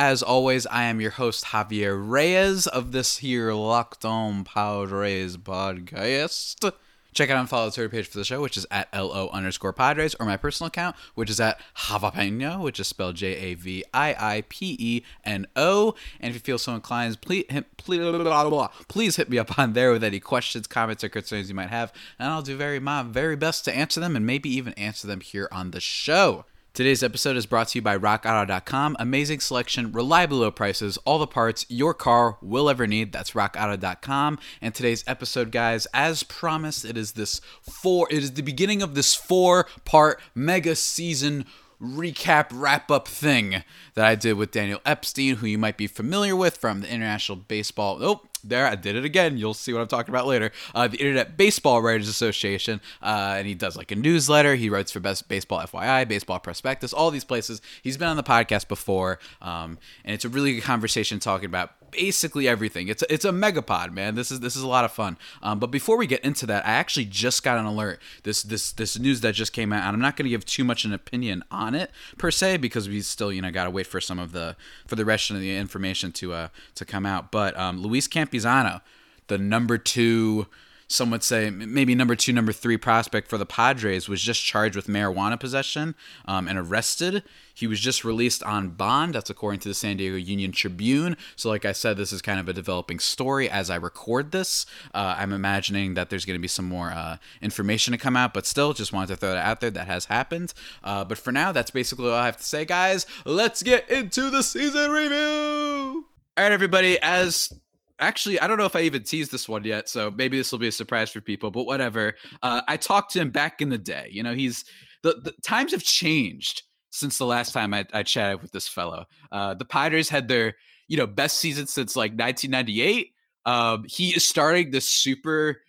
As always, I am your host, Javier Reyes of this here Locked On Padres podcast. Check out and follow the Twitter page for the show, which is at LO underscore Padres, or my personal account, which is at Javapeno, which is spelled J A V I I P E N O. And if you feel so inclined, please, please, please hit me up on there with any questions, comments, or concerns you might have, and I'll do very my very best to answer them and maybe even answer them here on the show. Today's episode is brought to you by RockAuto.com. Amazing selection, reliable low prices, all the parts your car will ever need. That's RockAuto.com. And today's episode, guys, as promised, it is this four. It is the beginning of this four-part mega season recap wrap up thing that I did with Daniel Epstein, who you might be familiar with from the International Baseball. Oh, there, I did it again. You'll see what I'm talking about later. Uh, the Internet Baseball Writers Association, uh, and he does like a newsletter. He writes for Best Baseball FYI, Baseball Prospectus, all these places. He's been on the podcast before, um, and it's a really good conversation talking about basically everything. It's a, it's a megapod, man. This is this is a lot of fun. Um, but before we get into that, I actually just got an alert. This this this news that just came out, and I'm not going to give too much an opinion on it per se because we still you know got to wait for some of the for the rest of the information to uh to come out. But um, Luis Campizano, the number two some would say maybe number two, number three prospect for the Padres was just charged with marijuana possession um, and arrested. He was just released on bond. That's according to the San Diego Union Tribune. So, like I said, this is kind of a developing story as I record this. Uh, I'm imagining that there's going to be some more uh, information to come out, but still, just wanted to throw that out there. That has happened. Uh, but for now, that's basically all I have to say, guys. Let's get into the season review. All right, everybody. As actually, I don't know if I even teased this one yet, so maybe this will be a surprise for people. But whatever. Uh, I talked to him back in the day. You know, he's the, the times have changed since the last time I, I chatted with this fellow. Uh, the Padres had their you know best season since like 1998. Um, he is starting this super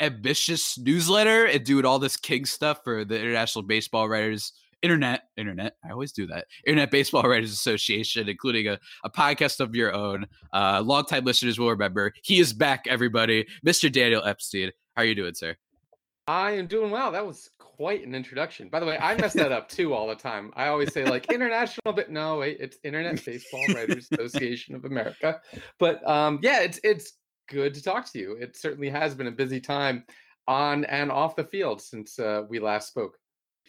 ambitious newsletter and doing all this king stuff for the International Baseball Writers internet internet i always do that. Internet baseball writers association including a, a podcast of your own uh longtime listeners will remember. He is back everybody. Mr daniel epstein how are you doing sir? I am doing well. That was quite an introduction. By the way i mess that up too all the time. I always say like international but no wait it's internet baseball writers association of america. But um yeah it's it's good to talk to you. It certainly has been a busy time on and off the field since uh, we last spoke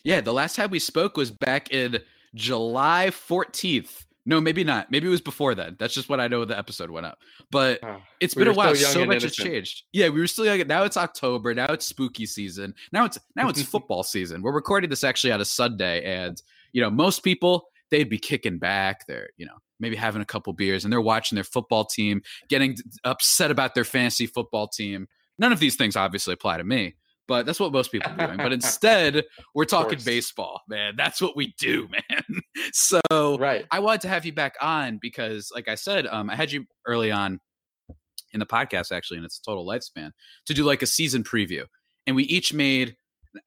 yeah, the last time we spoke was back in July 14th. No, maybe not. Maybe it was before then. That's just what I know the episode went up. But oh, it's been a while. So much has changed. Yeah, we were still young. Now it's October. Now it's spooky season. Now it's now it's football season. We're recording this actually on a Sunday, and you know most people they'd be kicking back. They're you know maybe having a couple beers, and they're watching their football team, getting upset about their fantasy football team. None of these things obviously apply to me but that's what most people are doing. But instead, we're talking baseball, man. That's what we do, man. so right. I wanted to have you back on because, like I said, um, I had you early on in the podcast, actually, and its a total lifespan, to do like a season preview. And we each made,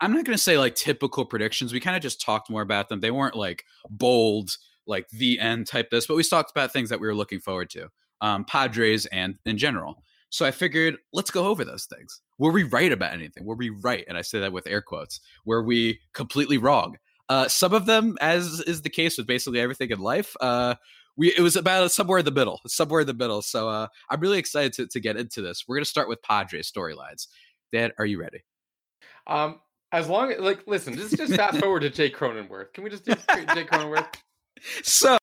I'm not going to say like typical predictions. We kind of just talked more about them. They weren't like bold, like the end type this, but we talked about things that we were looking forward to, um, Padres and in general. So I figured, let's go over those things. Were we right about anything? Were we right? And I say that with air quotes. Were we completely wrong? Uh, some of them, as is the case with basically everything in life, uh, we it was about somewhere in the middle, somewhere in the middle. So uh, I'm really excited to, to get into this. We're gonna start with Padres storylines. Dad, are you ready? Um, as long as like, listen, just just fast forward to Jake Cronenworth. Can we just do Jake Cronenworth? so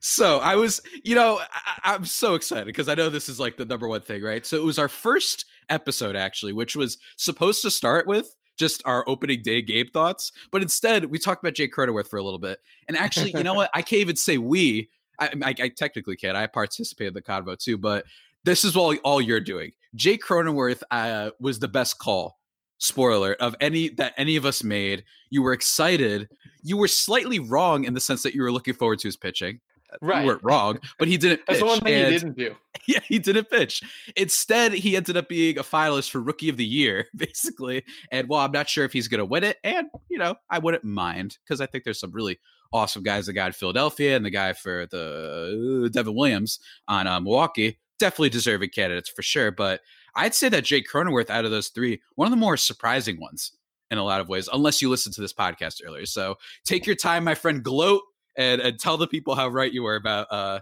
so i was you know I, am so excited because i know this is like the number one thing right so it was our first episode actually which was supposed to start with just our opening day game thoughts but instead we talked about jake cronenworth for a little bit and actually you know what i can't even say we I, I, I technically can i participated in the convo too but this is all all you're doing jake cronenworth uh, was the best call spoiler of any that any of us made. You were excited. You were slightly wrong in the sense that you were looking forward to his pitching. Right. you weren't wrong, but he didn't. That's pitch. the one thing and, he didn't do. Yeah, he didn't pitch. Instead, he ended up being a finalist for Rookie of the Year, basically. And well, I'm not sure if he's going to win it, and you know, I wouldn't mind because I think there's some really awesome guys. The guy in Philadelphia and the guy for the uh, Devin Williams on uh, Milwaukee, definitely deserving candidates for sure. But I'd say that Jake Cronenworth out of those three, one of the more surprising ones in a lot of ways, unless you listened to this podcast earlier. So take your time, my friend, gloat and, and tell the people how right you were about uh,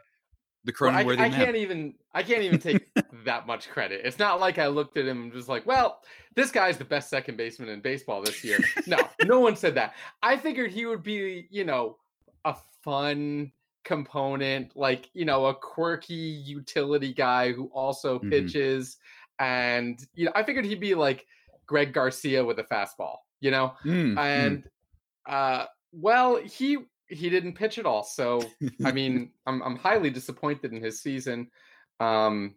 the Cronenworthy well, I, I can't even I can't even take that much credit. It's not like I looked at him and was like, well, this guy's the best second baseman in baseball this year. No, no one said that. I figured he would be, you know, a fun component, like, you know, a quirky utility guy who also mm-hmm. pitches. And, you know, I figured he'd be like Greg Garcia with a fastball, you know? Mm, and uh well, he he didn't pitch at all. So I mean, I'm I'm highly disappointed in his season. Um,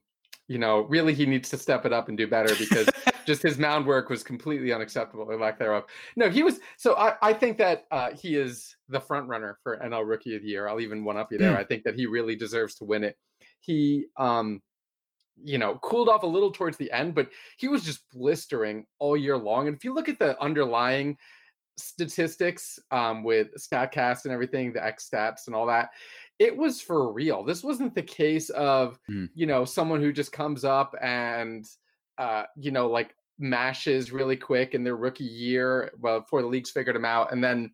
you know, really he needs to step it up and do better because just his mound work was completely unacceptable or lack thereof. No, he was so I, I think that uh, he is the front runner for NL Rookie of the Year. I'll even one up you there. Mm. I think that he really deserves to win it. He um you know, cooled off a little towards the end, but he was just blistering all year long. And if you look at the underlying statistics um, with Statcast and everything, the X stats and all that, it was for real. This wasn't the case of mm. you know someone who just comes up and uh, you know like mashes really quick in their rookie year, well before the leagues figured him out, and then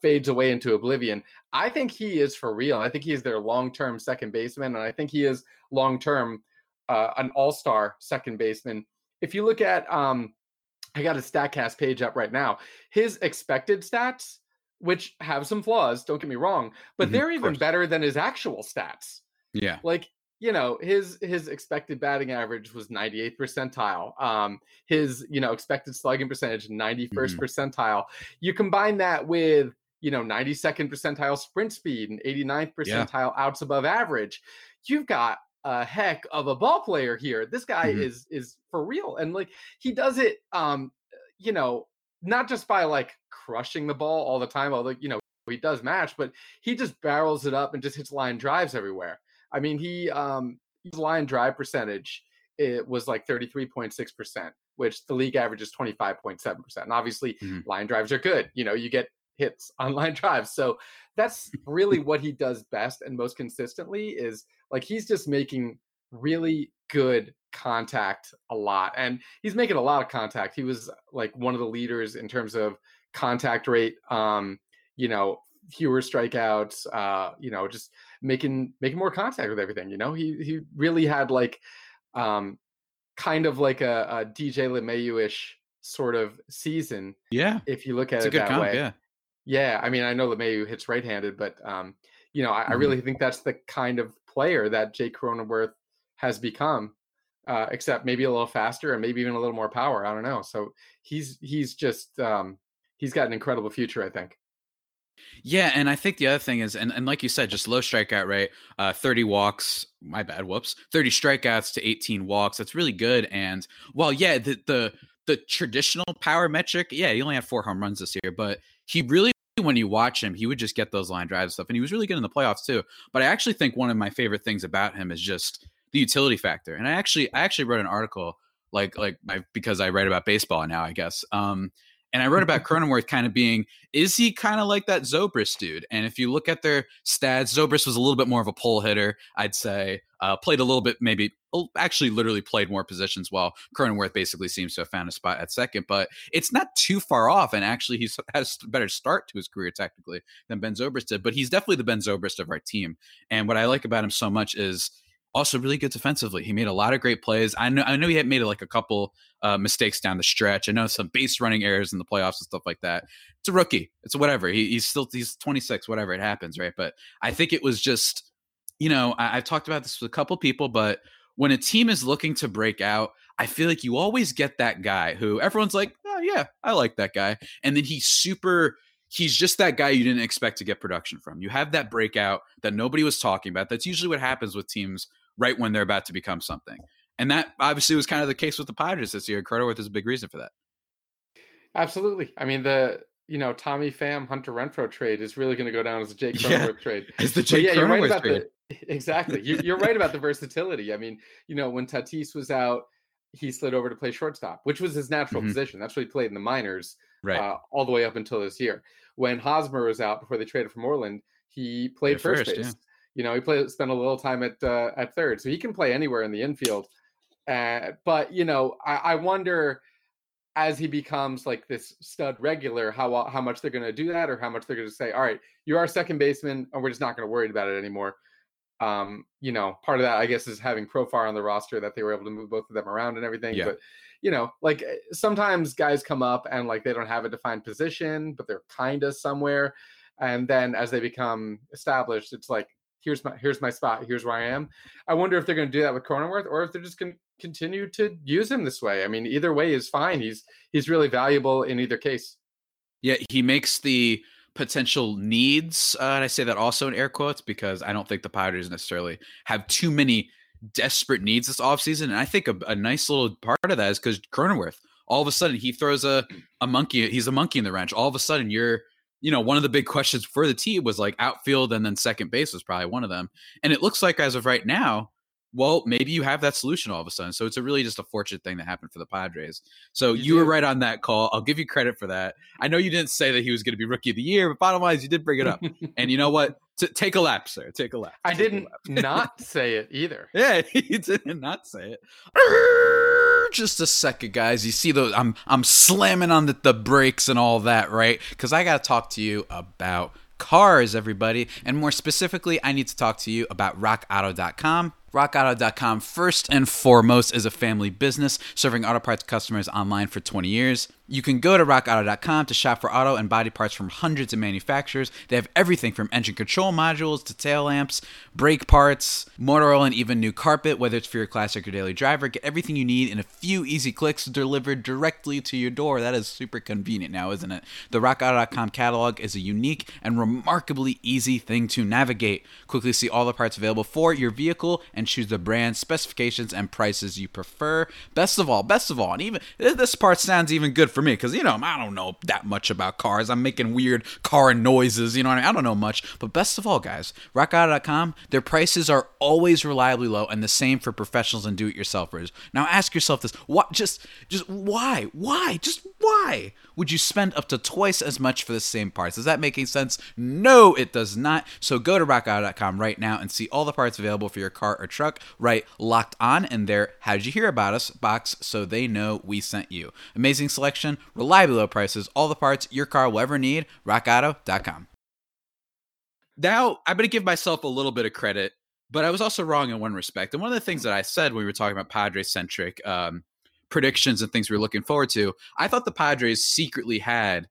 fades away into oblivion. I think he is for real. I think he is their long term second baseman, and I think he is long term uh, an all star second baseman. If you look at um, I got a StatCast page up right now. His expected stats, which have some flaws, don't get me wrong, but mm-hmm, they're even better than his actual stats. Yeah. Like, you know, his his expected batting average was 98th percentile. Um, his, you know, expected slugging percentage, 91st mm-hmm. percentile. You combine that with, you know, 92nd percentile sprint speed and 89th percentile yeah. outs above average. You've got a heck of a ball player here. This guy mm-hmm. is is for real, and like he does it, um, you know, not just by like crushing the ball all the time, although you know he does match, but he just barrels it up and just hits line drives everywhere. I mean, he um his line drive percentage it was like 33.6%, which the league average is 25.7%. And obviously mm-hmm. line drives are good. You know, you get hits on line drives. So that's really what he does best and most consistently is like he's just making really good contact a lot. And he's making a lot of contact. He was like one of the leaders in terms of contact rate, um, you know, fewer strikeouts, uh, you know, just making making more contact with everything. You know, he he really had like um kind of like a, a DJ LeMahieu ish sort of season. Yeah. If you look at it's it that comp, way. Yeah. Yeah. I mean, I know LeMahieu hits right handed, but um, you know, I, mm-hmm. I really think that's the kind of player that Jake Cronenworth has become, uh, except maybe a little faster and maybe even a little more power. I don't know. So he's he's just um, he's got an incredible future, I think. Yeah, and I think the other thing is, and, and like you said, just low strikeout rate, uh, 30 walks, my bad, whoops, 30 strikeouts to 18 walks. That's really good. And well, yeah, the the the traditional power metric, yeah, he only had four home runs this year, but he really when you watch him, he would just get those line drive stuff, and he was really good in the playoffs too. But I actually think one of my favorite things about him is just the utility factor. And I actually, I actually wrote an article like, like my, because I write about baseball now, I guess. Um, and I wrote about Cronenworth kind of being, is he kind of like that Zobrist dude? And if you look at their stats, Zobrist was a little bit more of a pull hitter, I'd say. Uh, played a little bit, maybe actually literally played more positions while Cronenworth basically seems to have found a spot at second. But it's not too far off. And actually, he's has a better start to his career technically than Ben Zobrist did. But he's definitely the Ben Zobrist of our team. And what I like about him so much is also really good defensively. He made a lot of great plays. I know I know he had made like a couple uh, mistakes down the stretch. I know some base running errors in the playoffs and stuff like that. It's a rookie. It's whatever. He, he's still he's 26. Whatever it happens, right? But I think it was just you know I, have talked about this with a couple people, but when a team is looking to break out, I feel like you always get that guy who everyone's like, oh yeah, I like that guy, and then he's super he's just that guy you didn't expect to get production from. You have that breakout that nobody was talking about. That's usually what happens with teams right when they're about to become something. And that obviously was kind of the case with the Padres this year. Cronenworth is a big reason for that. Absolutely. I mean, the you know Tommy Pham Hunter Renfroe trade is really going to go down as a Jake Yeah. Trade. It's the But Jake yeah, you're right about trade. the exactly. You're, you're right about the versatility. I mean, you know, when Tatis was out, he slid over to play shortstop, which was his natural Mhm. position. That's what he played in the minors Right. uh, all the way up until this year. When Hosmer was out before they traded for Moreland, he played first, first, base. yeah. You know, he played spent a little time at uh, at third, so he can play anywhere in the infield. Uh, but you know, I, I wonder as he becomes like this stud regular, how how much they're going to do that, or how much they're going to say, "All right, you're our second baseman, and we're just not going to worry about it anymore." Um, you know, part of that, I guess, is having Profar on the roster that they were able to move both of them around and everything. Yeah. But you know, like eh, sometimes guys come up and like they don't have a defined position, but they're kind of somewhere, and then as they become established, it's like here's my here's my spot, here's where I am. I wonder if they're going to do that with Cronenworth, or if they're just going to continue to use him this way. I mean, either way is fine. He's he's really valuable in either case. Yeah, he makes the potential needs, uh, and I say that also in air quotes because I don't think the Padres necessarily have too many desperate needs this offseason. And I think a, a nice little part of that is because Cronenworth, all of a sudden he throws a, a monkey, he's a monkey in the wrench. All of a sudden you're, you know, one of the big questions for the team was like outfield and then second base was probably one of them. And it looks like as of right now, well, maybe you have that solution all of a sudden. So it's a really just a fortunate thing that happened for the Padres. So You you, were right on that call. I'll give you credit for that. I know you didn't say that he was going to be rookie of the year, but bottom line is you did bring it up. and you know what? T- take a lap, sir. Take a lap. I Take didn't lap. not say it either. Yeah, he did not say it. Just a second, guys. You see those? I'm I'm slamming on the, the brakes and all that, right? Because I got to talk to you about cars, everybody, and more specifically, I need to talk to you about RockAuto.com. RockAuto.com, first and foremost, is a family business serving auto parts customers online for 20 years. You can go to rockauto.com to shop for auto and body parts from hundreds of manufacturers. They have everything from engine control modules to tail lamps, brake parts, motor oil, and even new carpet, whether it's for your classic or daily driver. Get everything you need in a few easy clicks delivered directly to your door. That is super convenient now, isn't it? The rockauto.com catalog is a unique and remarkably easy thing to navigate. Quickly see all the parts available for your vehicle and choose the brand, specifications, and prices you prefer. Best of all, best of all, and even this part sounds even good for me because you know I don't know that much about cars. I'm making weird car noises, you know I mean? I don't know much. But best of all, guys, rockauto.com, their prices are always reliably low and the same for professionals and do-it-yourselfers. Now ask yourself this: what? Just, just why? Why? Just why would you spend up to twice as much for the same parts? Is that making sense? No, it does not. So go to rockauto.com right now and see all the parts available for your car or truck. Right, locked on in their How'd you hear about us?" box, so they know we sent you. Amazing selection, reliably low prices, all the parts your car will ever need. RockAuto.com. Now I'm going to give myself a little bit of credit, but I was also wrong in one respect. And one of the things that I said when we were talking about Padres centric um, predictions and things we were looking forward to, I thought the Padres secretly had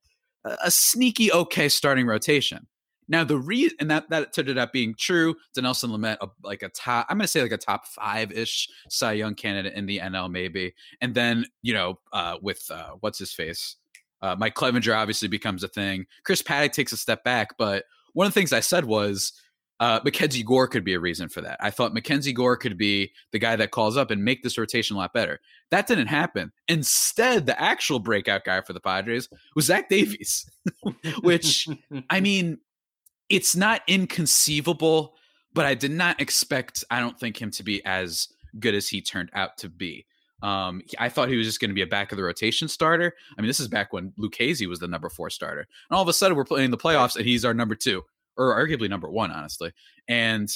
a sneaky okay starting rotation. Now the reason and that that turned out being true. Dinelson Lamet, a, like a top, I'm gonna say like a top five ish Cy Young candidate in the NL maybe, and then you know uh, with uh, what's his face, uh, Mike Clevinger obviously becomes a thing. Chris Paddack takes a step back, but one of the things I said was uh, Mackenzie Gore could be a reason for that. I thought Mackenzie Gore could be the guy that calls up and make this rotation a lot better. That didn't happen. Instead, the actual breakout guy for the Padres was Zach Davies, which I mean, it's not inconceivable, but I did not expect. I don't think him to be as good as he turned out to be. Um, I thought he was just going to be a back of the rotation starter. I mean, this is back when Lucchesi was the number four starter, and all of a sudden we're playing the playoffs, and he's our number two, or arguably number one, honestly. And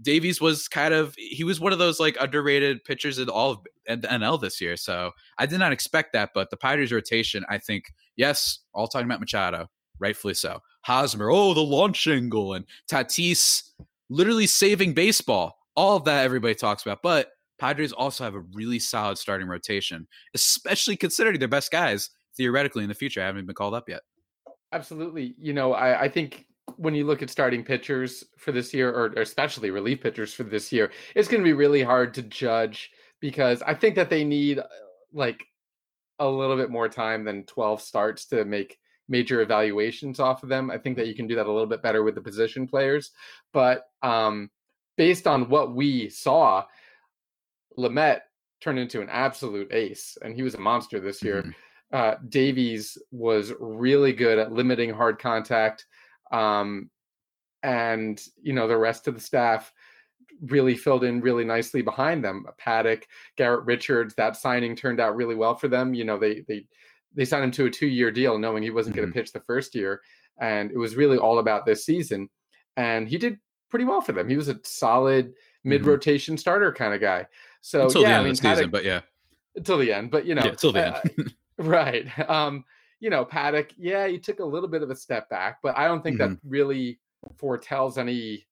Davies was kind of he was one of those like underrated pitchers in all of the NL this year. So I did not expect that, but the Padres rotation, I think, yes, all talking about Machado, rightfully so. Hosmer, oh, the launch angle, and Tatis literally saving baseball. All of that everybody talks about, but Padres also have a really solid starting rotation, especially considering their best guys theoretically in the future I haven't been called up yet. Absolutely. You know, I, I think when you look at starting pitchers for this year, or, or especially relief pitchers for this year, it's going to be really hard to judge because I think that they need uh, like a little bit more time than 12 starts to make major evaluations off of them. I think that you can do that a little bit better with the position players. But um, based on what we saw, Lamet turned into an absolute ace, and he was a monster this year. Mhm. uh, Davies was really good at limiting hard contact. Um, and, you know, the rest of the staff really filled in really nicely behind them. Paddack, Garrett Richards, that signing turned out really well for them. You know, they, they, they signed him to a two year deal knowing he wasn't mm-hmm. going to pitch the first year. And it was really all about this season. And he did pretty well for them. He was a solid mid rotation mm-hmm. starter kind of guy. So, until yeah, the end I mean, of the season, but yeah. Until the end. But, you know, yeah, until the uh, end. Right. Um, you know, Paddack, yeah, he took a little bit of a step back, but I don't think mm-hmm. that really foretells any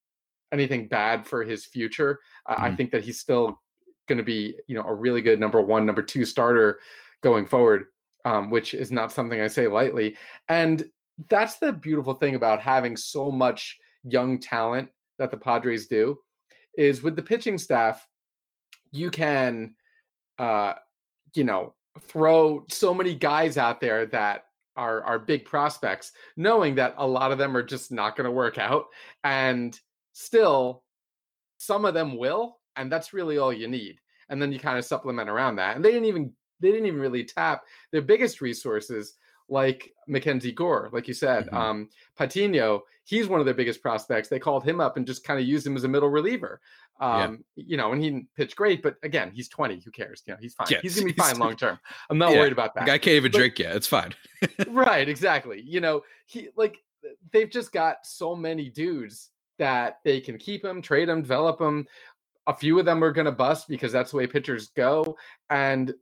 anything bad for his future. Mm-hmm. I think that he's still going to be, you know, a really good number one, number two starter going forward, um, which is not something I say lightly. And that's the beautiful thing about having so much young talent that the Padres do, is with the pitching staff, you can, uh, you know, throw so many guys out there that are are big prospects, knowing that a lot of them are just not going to work out, and still some of them will, and that's really all you need. And then you kind of supplement around that. And they didn't even they didn't even really tap their biggest resources like Mackenzie Gore, like you said. Mm-hmm. Um, Patino, he's one of their biggest prospects. They called him up and just kind of used him as a middle reliever. Um, yeah. you know, and he pitched great, but again, he's 20. Who cares? You know, he's fine. Yes, he's gonna be fine long term. I'm not yeah, worried about that. guy can't even but, drink yet. It's fine. right, exactly. You know, he like they've just got so many dudes that they can keep them, trade them, develop them. A few of them are gonna bust because that's the way pitchers go, and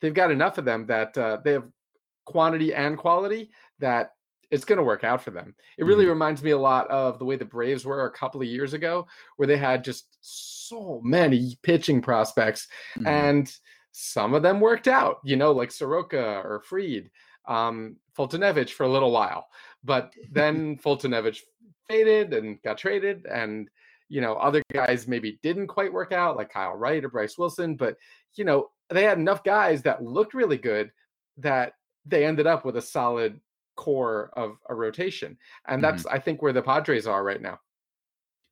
they've got enough of them that uh, they have quantity and quality that it's going to work out for them. It really mm-hmm. reminds me a lot of the way the Braves were a couple of years ago, where they had just so many pitching prospects, mm-hmm. and some of them worked out. You know, like Soroka or Fried, um, Foltynewicz for a little while, but then Foltynewicz faded and got traded, and you know other guys maybe didn't quite work out, like Kyle Wright or Bryce Wilson, but you know they had enough guys that looked really good that they ended up with a solid core of a rotation. And that's mm-hmm. I think where the Padres are right now.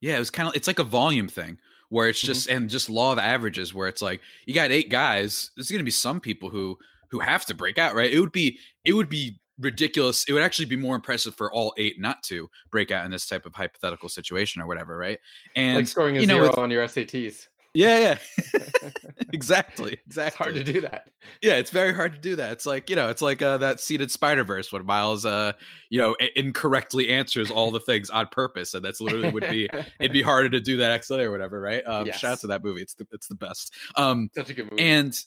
Yeah, it was kind of it's like a volume thing where it's just mm-hmm. and just law of averages where it's like you got eight guys, there's going to be some people who who have to break out, right? It would be it would be ridiculous. It would actually be more impressive for all eight not to break out in this type of hypothetical situation or whatever, right? And like scoring a you know, zero with, on your SATs. Yeah, yeah. exactly. Exactly. It's hard to do that. Yeah, it's very hard to do that. It's like, you know, it's like uh, that seated Spider Verse when Miles uh, you know, incorrectly answers all the things on purpose. And that's literally would be it'd be harder to do that accidentally or whatever, right? Um yes. shout out to that movie. It's the it's the best. Um such a good movie. And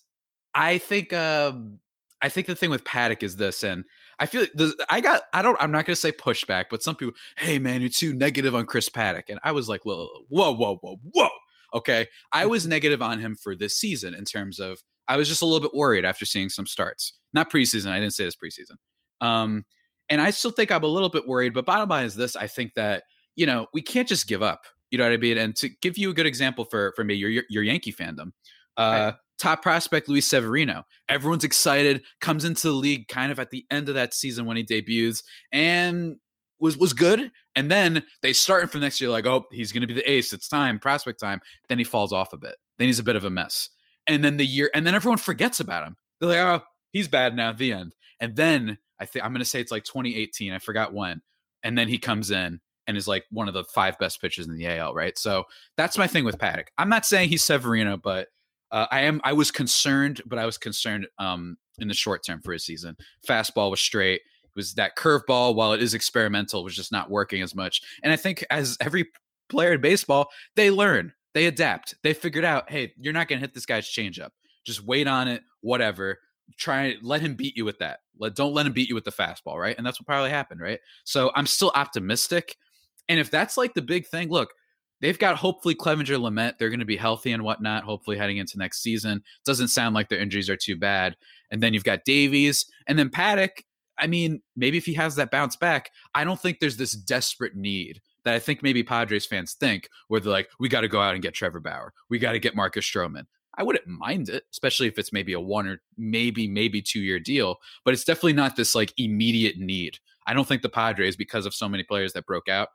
I think um I think the thing with Paddack is this, and I feel like the, I got I don't I'm not gonna say pushback, but some people, hey man, you're too negative on Chris Paddack, and I was like, whoa, whoa, whoa, whoa, whoa Okay. I was mm-hmm. negative on him for this season in terms of I was just a little bit worried after seeing some starts. Not preseason. I didn't say this preseason. Um, and I still think I'm a little bit worried, but bottom line is this I think that, you know, we can't just give up. You know what I mean? And to give you a good example for for me, your your, your Yankee fandom. Uh, top prospect Luis Severino. Everyone's excited, comes into the league kind of at the end of that season when he debuts, and was was good, and then they start from next year like, oh, he's going to be the ace. It's time, prospect time. Then he falls off a bit. Then he's a bit of a mess. And then the year, and then everyone forgets about him. They're like, oh, he's bad now. The end. And then I think I'm going to say it's like 2018. I forgot when. And then he comes in and is like one of the five best pitchers in the AL. Right. So that's my thing with Paddack. I'm not saying he's Severino, but uh, I am. I was concerned, but I was concerned um, in the short term for his season. Fastball was straight was that curveball, while it is experimental, was just not working as much. And I think as every player in baseball, they learn, they adapt, they figured out, hey, you're not going to hit this guy's changeup. Just wait on it, whatever. Try let him beat you with that. Let don't let him beat you with the fastball, right? And that's what probably happened, right? So I'm still optimistic. And if that's like the big thing, look, they've got hopefully Clevinger Lamet. They're going to be healthy and whatnot, hopefully heading into next season. Doesn't sound like their injuries are too bad. And then you've got Davies and then Paddack. I mean, maybe if he has that bounce back, I don't think there's this desperate need that I think maybe Padres fans think where they're like, we got to go out and get Trevor Bauer. We got to get Marcus Stroman. I wouldn't mind it, especially if it's maybe a one or maybe, maybe two year deal, but it's definitely not this like immediate need. I don't think the Padres, because of so many players that broke out,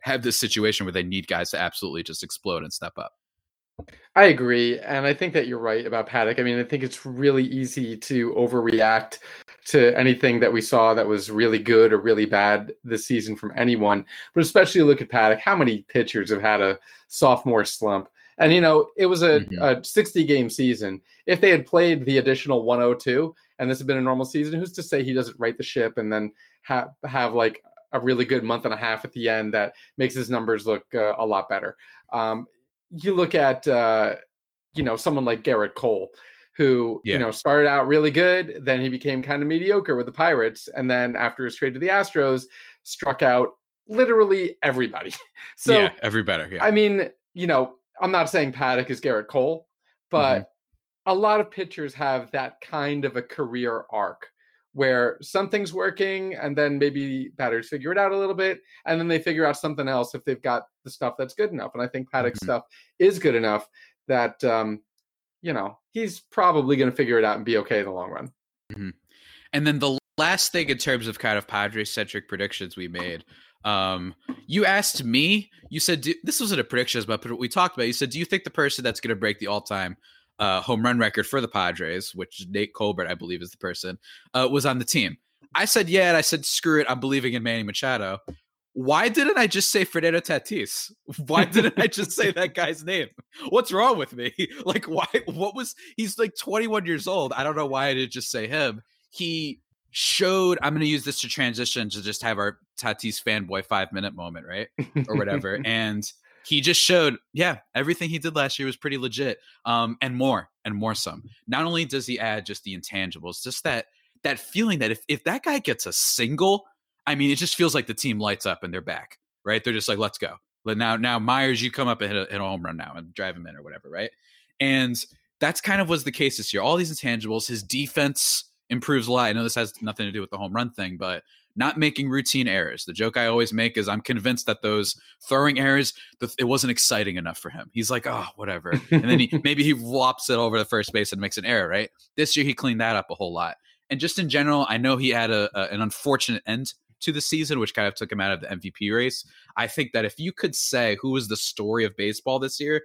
have this situation where they need guys to absolutely just explode and step up. I agree. And I think that you're right about Paddack. I mean, I think it's really easy to overreact to anything that we saw that was really good or really bad this season from anyone, but especially look at Paddack. How many pitchers have had a sophomore slump? And you know, it was a, mm-hmm. a 60 game season. If they had played the additional 102 and this had been a normal season, who's to say he doesn't right the ship and then have have like a really good month and a half at the end that makes his numbers look uh, a lot better. Um, you look at uh, you know someone like Gerrit Cole, who yeah. you know started out really good, then he became kind of mediocre with the Pirates, and then after his trade to the Astros, struck out literally everybody. So yeah, everybody. Yeah. I mean, you know, I'm not saying Paddack is Gerrit Cole, but mm-hmm. a lot of pitchers have that kind of a career arc where something's working and then maybe batters figure it out a little bit and then they figure out something else if they've got the stuff that's good enough and i think paddack's mm-hmm. stuff is good enough that um you know he's probably going to figure it out and be okay in the long run mm-hmm. and then the last thing in terms of kind of padres centric predictions we made um you asked me you said this wasn't a prediction but we talked about you said do you think the person that's going to break the all-time uh, home run record for the Padres, which Nate Colbert, I believe, is the person, uh, was on the team. I said, yeah, and I said, screw it, I'm believing in Manny Machado. Why didn't I just say Fernando Tatis? Why didn't I just say that guy's name? What's wrong with me? Like, why? What was? He's like 21 years old. I don't know why I didn't just say him. He showed. I'm going to use this to transition to just have our Tatis fanboy five minute moment, right, or whatever. and he just showed, yeah, everything he did last year was pretty legit, um, and more and more some. Not only does he add just the intangibles, just that that feeling that if if that guy gets a single, I mean, it just feels like the team lights up and they're back, right? They're just like, let's go. But now, now Myers, you come up and hit a, hit a home run now and drive him in or whatever, right? And that's kind of was the case this year. All these intangibles, his defense improves a lot. I know this has nothing to do with the home run thing, but not making routine errors. The joke I always make is I'm convinced that those throwing errors, it wasn't exciting enough for him. He's like, oh, whatever. And then he maybe he flops it over the first base and makes an error, right? This year he cleaned that up a whole lot. And just in general, I know he had a, a an unfortunate end to the season, which kind of took him out of the MVP race. I think that if you could say who was the story of baseball this year,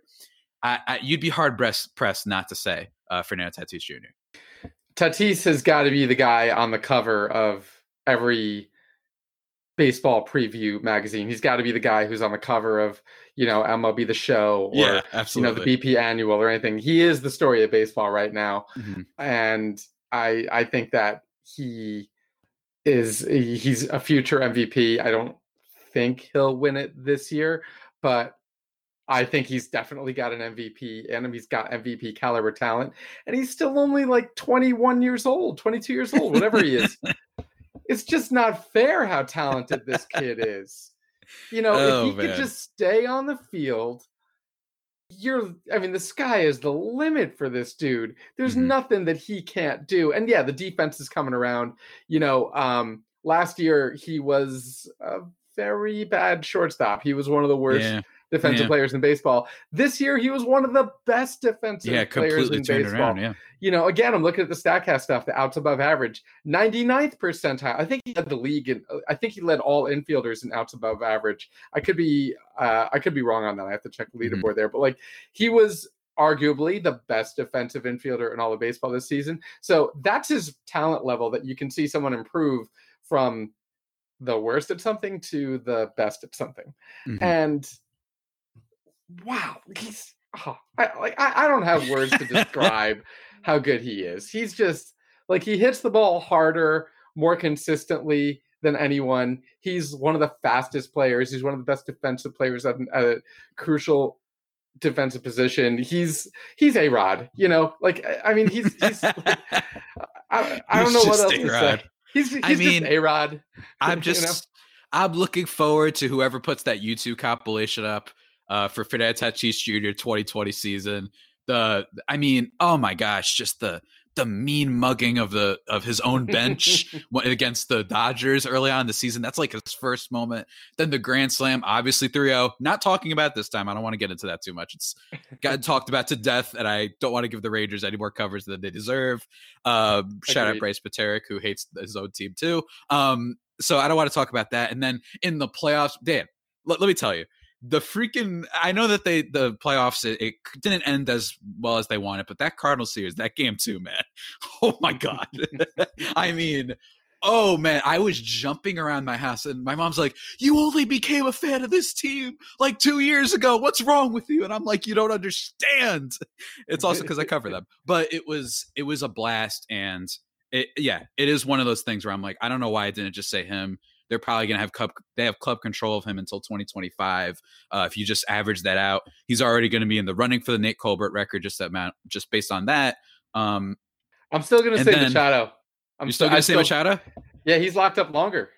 I, I, you'd be hard pressed not to say uh, Fernando Tatis Jr. Tatis has got to be the guy on the cover of every baseball preview magazine. He's got to be the guy who's on the cover of, you know, MLB the Show or yeah, absolutely. you know the BP Annual or anything. He is the story of baseball right now, mm-hmm. and I I think that he is eh, he's a future MVP. I don't think he'll win it this year, but I think he's definitely got an MVP and he's got MVP caliber talent. And he's still only like 21 years old, 22 years old, whatever he is. it's just not fair how talented this kid is. You know, oh, if he man. could just stay on the field, you're I mean, the sky is the limit for this dude. There's mm-hmm. nothing that he can't do. And yeah, the defense is coming around. You know, um last year he was a very bad shortstop. He was one of the worst yeah defensive yeah. players in baseball. This year, he was one of the best defensive yeah, players in baseball. Around, yeah. You know, again, I'm looking at the Statcast stuff, the outs above average, 99th percentile. I think he led the league, and I think he led all infielders in outs above average. I could be, uh, I could be wrong on that. I have to check the mm-hmm. leaderboard mm-hmm. there, but like he was arguably the best defensive infielder in all of baseball this season. So that's his talent level that you can see someone improve from the worst at something to the best at something. Mm-hmm. And wow, he's oh, I, like I, I don't have words to describe how good he is. He's just like he hits the ball harder, more consistently than anyone. He's one of the fastest players. He's one of the best defensive players at a crucial defensive position. He's he's a rod, you know. Like I mean, he's he's. Like, I, I, don't know what else A-Rod. to say. He's, he's I mean, a rod. I'm just. You know? I'm looking forward to whoever puts that YouTube compilation up uh, for Fernando Tatis Jr. 2020 season. The I mean, oh my gosh, just the the mean mugging of the of his own bench against the Dodgers early on in the season. That's like his first moment. Then the grand slam, obviously 3-0. Not talking about this time. I don't want to get into that too much. It's got talked about to death, and I don't want to give the Rangers any more coverage than they deserve. Uh, shout out Bryce Paterick, who hates his own team too. Um, so I don't want to talk about that. And then in the playoffs, Dan, let, let me tell you, the freaking I know that they the playoffs it, it, didn't end as well as they wanted, but that Cardinal series, that game too, man. Oh my god. I mean, oh man, I was jumping around my house and my mom's like, "You only became a fan of this team like 2 years ago. What's wrong with you?" And I'm like, "You don't understand." It's also cuz I cover them. But it was it was a blast and it yeah, it is one of those things where I'm like, I don't know why I didn't just say him they're probably going to have club they have club control of him until 2025 uh, if you just average that out. He's already going to be in the running for the nate colbert record just that amount just based on that um, i'm still going to say then, machado. I'm you're still going to say machado? Yeah he's locked up longer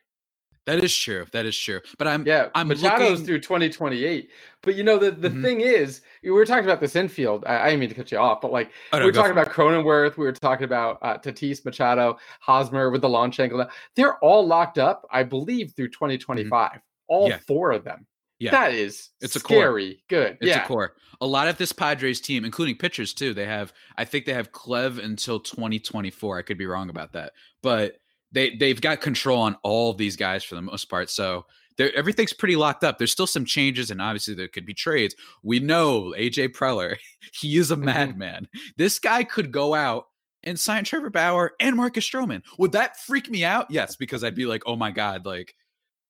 that is true. That is true. But I'm yeah. I'm Machado's looking... through 2028. But you know the the mm-hmm. thing is, we were talking about this infield. I, I didn't mean to cut you off, but like oh, no, we were talking about Cronenworth. We were talking about uh, Tatis, Machado, Hosmer with the launch angle. They're all locked up, I believe, through 2025. Mm-hmm. All yeah. four of them. Yeah, that is it's a scary. Core. Good. It's yeah. a core. A lot of this Padres team, including pitchers too, they have. I think they have Clev until 2024. I could be wrong about that, but they they've got control on all of these guys for the most part. So everything's pretty locked up. There's still some changes, and obviously there could be trades. We know AJ Preller, he is a mm-hmm. madman. This guy could go out and sign Trevor Bauer and Marcus Stroman. Would that freak me out? Yes, because I'd be like, oh my god, like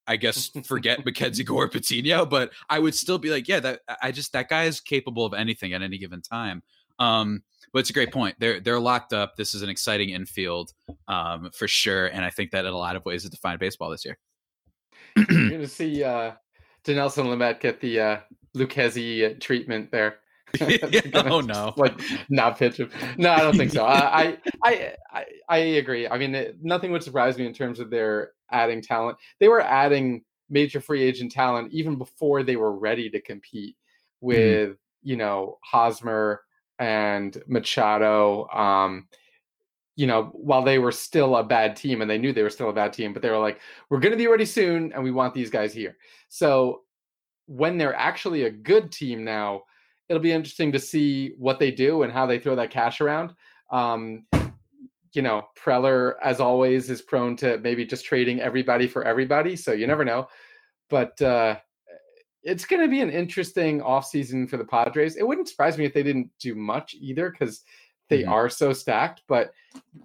I guess forget Mackenzie Gore Patino, but I would still be like, yeah, that I just that guy is capable of anything at any given time. Um, but it's a great point. They're they're locked up. This is an exciting infield um, for sure, and I think that in a lot of ways it defined baseball this year. You're going to see uh, Dinelson Lamet get the uh, Lucchesi treatment there. oh no! Like not pitch him. No, I don't think so. I, I I I agree. I mean, it, nothing would surprise me in terms of their adding talent. They were adding major free agent talent even before they were ready to compete mm-hmm. with mm. you know Hosmer and Machado. Um, you know, while they were still a bad team and they knew they were still a bad team, but they were like, we're going to be ready soon and we want these guys here. So when they're actually a good team now, it'll be interesting to see what they do and how they throw that cash around. Um, you know, Preller, as always, is prone to maybe just trading everybody for everybody. So you never know. But uh, it's going to be an interesting offseason for the Padres. It wouldn't surprise me if they didn't do much either because they mm-hmm. are so stacked, but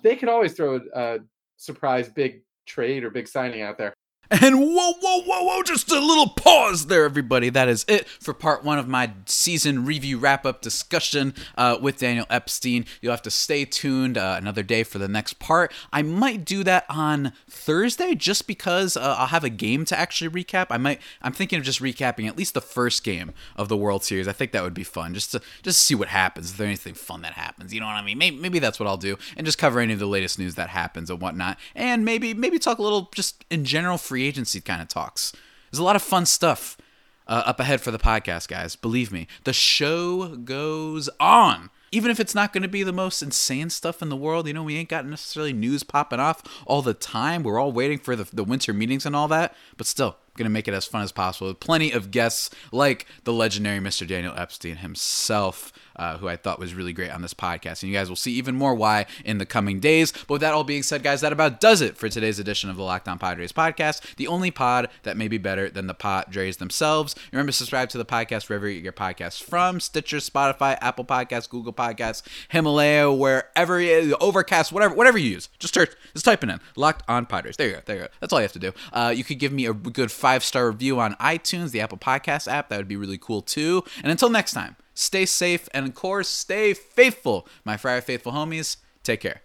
they could always throw a surprise big trade or big signing out there. And whoa, whoa, whoa, whoa, just a little pause there, everybody. That is it for part one of my season review wrap up discussion uh, with Daniel Epstein. You'll have to stay tuned uh, another day for the next part. I might do that on Thursday just because uh, I'll have a game to actually recap. I might, I'm thinking of just recapping at least the first game of the World Series. I think that would be fun just to just see what happens. Is there anything fun that happens? You know what I mean? Maybe, maybe that's what I'll do and just cover any of the latest news that happens and whatnot. And maybe, maybe talk a little just in general free free agency kind of talks. There's a lot of fun stuff uh, up ahead for the podcast, guys. Believe me, the show goes on. Even if it's not going to be the most insane stuff in the world, you know, we ain't got necessarily news popping off all the time. We're all waiting for the, the winter meetings and all that. But still, going to make it as fun as possible with plenty of guests like the legendary Mr. Daniel Epstein himself, uh, who I thought was really great on this podcast. And you guys will see even more why in the coming days. But with that all being said, guys, that about does it for today's edition of the Locked On Padres podcast, the only pod that may be better than the Padres themselves. Remember to subscribe to the podcast wherever you get your podcasts from Stitcher, Spotify, Apple Podcasts, Google Podcasts, Himalaya, wherever Overcast, whatever, whatever you use. Just, search, just type it in. Locked On Padres. There you go. There you go. That's all you have to do. Uh, you could give me a good five star review on iTunes, the Apple Podcast app. That would be really cool too. And until next time, stay safe and of course, stay faithful. My Friar Faithful homies, take care.